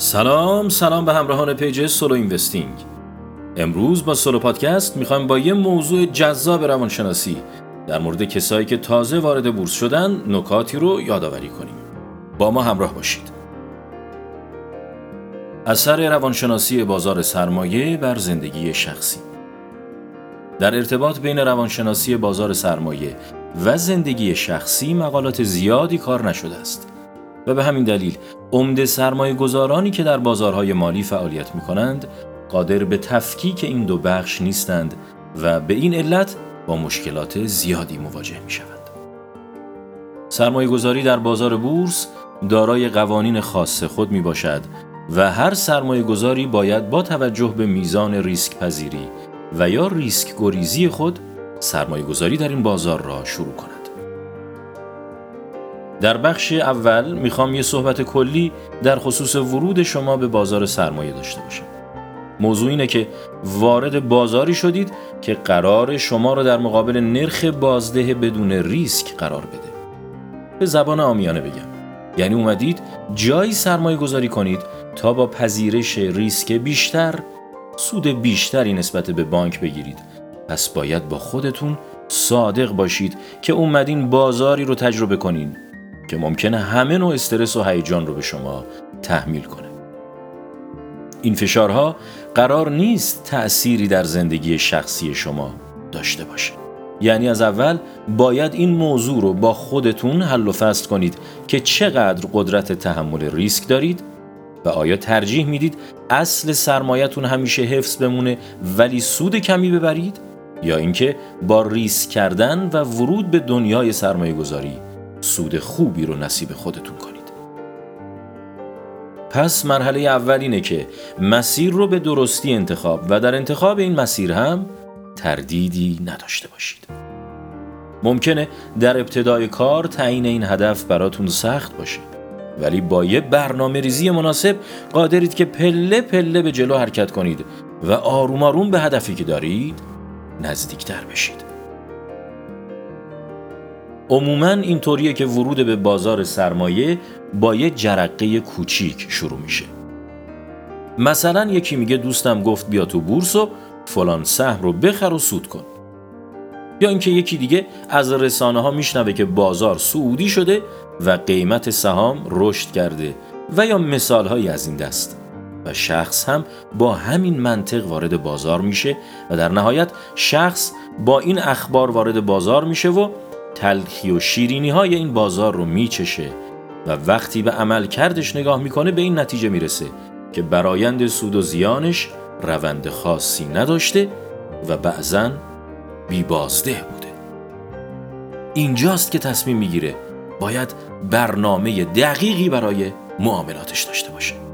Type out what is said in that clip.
سلام سلام به همراهان page Solo Investing. امروز با سولو پادکست می‌خوایم با یه موضوع جذاب روانشناسی در مورد کسایی که تازه وارد بورس شدن نکاتی رو یادآوری کنیم. با ما همراه باشید. اثر روانشناسی بازار سرمایه بر زندگی شخصی. در ارتباط بین روانشناسی بازار سرمایه و زندگی شخصی مقالات زیادی کار نشده است. و به همین دلیل عمده سرمایه گذارانی که در بازارهای مالی فعالیت می کنند قادر به تفکیک این دو بخش نیستند و به این علت با مشکلات زیادی مواجه می شوند. سرمایه گذاری در بازار بورس دارای قوانین خاص خود می باشد و هر سرمایه گذاری باید با توجه به میزان ریسک پذیری و یا ریسک گریزی خود سرمایه گذاری در این بازار را شروع کند. در بخش اول می‌خوام یه صحبت کلی در خصوص ورود شما به بازار سرمایه داشته باشم. موضوع اینه که وارد بازاری شدید که قرار شما را در مقابل نرخ بازده بدون ریسک قرار بده. به زبان آمیانه بگم. یعنی اومدید جایی سرمایه گذاری کنید تا با پذیرش ریسک بیشتر سود بیشتری نسبت به بانک بگیرید. پس باید با خودتون صادق باشید که اومدین بازاری رو تجربه کنین که ممکنه همه نوع استرس و هیجان رو به شما تحمیل کنه. این فشارها قرار نیست تأثیری در زندگی شخصی شما داشته باشه. یعنی از اول باید این موضوع رو با خودتون حل و فصل کنید که چقدر قدرت تحمل ریسک دارید و آیا ترجیح می‌دید اصل سرمایتون همیشه حفظ بمونه ولی سود کمی ببرید یا اینکه با ریسک کردن و ورود به دنیای سرمایه گذاری سود خوبی رو نصیب خودتون کنید. پس مرحله اول اینه که مسیر رو به درستی انتخاب و در انتخاب این مسیر هم تردیدی نداشته باشید. ممکنه در ابتدای کار تعیین این هدف براتون سخت باشه ولی با یه برنامه ریزی مناسب قادرید که پله پله به جلو حرکت کنید و آروم آروم به هدفی که دارید نزدیکتر بشید. عموما اینطوریه که ورود به بازار سرمایه با یه جرقه کوچیک شروع میشه. مثلا یکی میگه دوستم گفت بیا تو بورس و فلان سهم رو بخر و سود کن. یا اینکه یکی دیگه از رسانه ها میشنوه که بازار سعودی شده و قیمت سهام رشد کرده و یا مثال هایی از این دست. و شخص هم با همین منطق وارد بازار میشه و در نهایت شخص با این اخبار وارد بازار میشه و تلخی و شیرینی های این بازار رو میچشه و وقتی به عمل کردش نگاه می‌کنه به این نتیجه می‌رسه که برایند سود و زیانش روند خاصی نداشته و بعضا بیبازده بوده. اینجاست که تصمیم می‌گیره باید برنامه دقیقی برای معاملاتش داشته باشه.